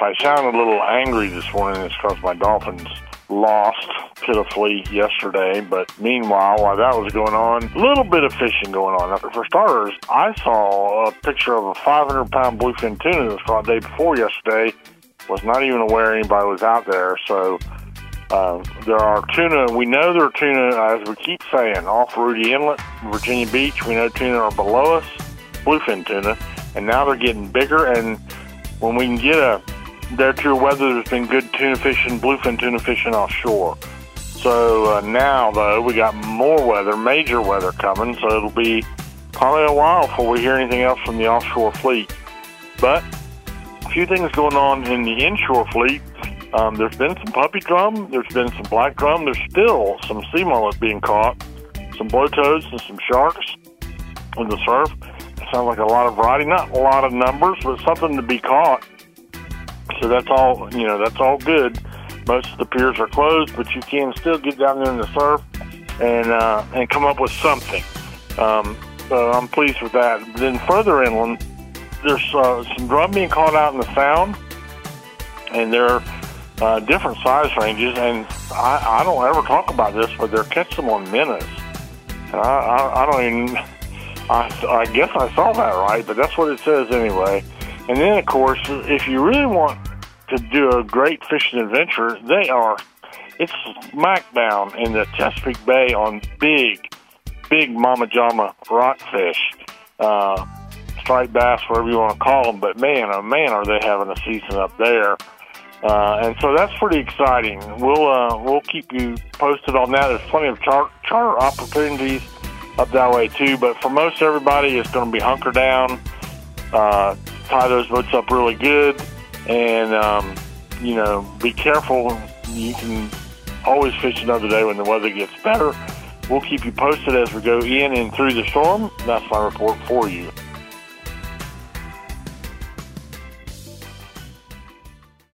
I sound a little angry this morning. It's because my Dolphins lost pitifully yesterday. But meanwhile, while that was going on, a little bit of fishing going on. For starters, I saw a picture of a 500 pound bluefin tuna that was caught the day before yesterday. Was not even aware anybody was out there. So uh, there are tuna. We know there are tuna, as we keep saying, off Rudee Inlet, Virginia Beach. We know tuna are below us, bluefin tuna, and now they're getting bigger. And when we can get a there to weather, there's been good tuna fishing, bluefin tuna fishing offshore. So uh, now, though, we got more weather, major weather coming. So it'll be probably a while before we hear anything else from the offshore fleet. But a few things going on in the inshore fleet. Um, there's been some puppy drum. There's been some black drum. There's still some sea mullet being caught, some blow toads and some sharks in the surf. It sounds like a lot of variety, not a lot of numbers, but something to be caught. So that's all, you know, that's all good. Most of the piers are closed, but you can still get down there in the surf and uh, and come up with something. Um, so I'm pleased with that. Then further inland, there's uh, some drum being caught out in the Sound, and they're uh, different size ranges. And I, I don't ever talk about this, but they're catching them on minnows. And I, I, I don't even. I, I guess I saw that right, but that's what it says anyway. And then, of course, if you really want to do a great fishing adventure, they are. It's smack down in the Chesapeake Bay on big, big mama jama rockfish, uh, striped bass, whatever you want to call them. But man, oh man, are they having a season up there! Uh, and so that's pretty exciting. We'll uh, we'll keep you posted on that. There's plenty of char- charter opportunities up that way too. But for most everybody, it's going to be hunker down. Uh, tie those boats up really good, and um, you know, be careful. You can always fish another day when the weather gets better. We'll keep you posted as we go in and through the storm. That's my report for you.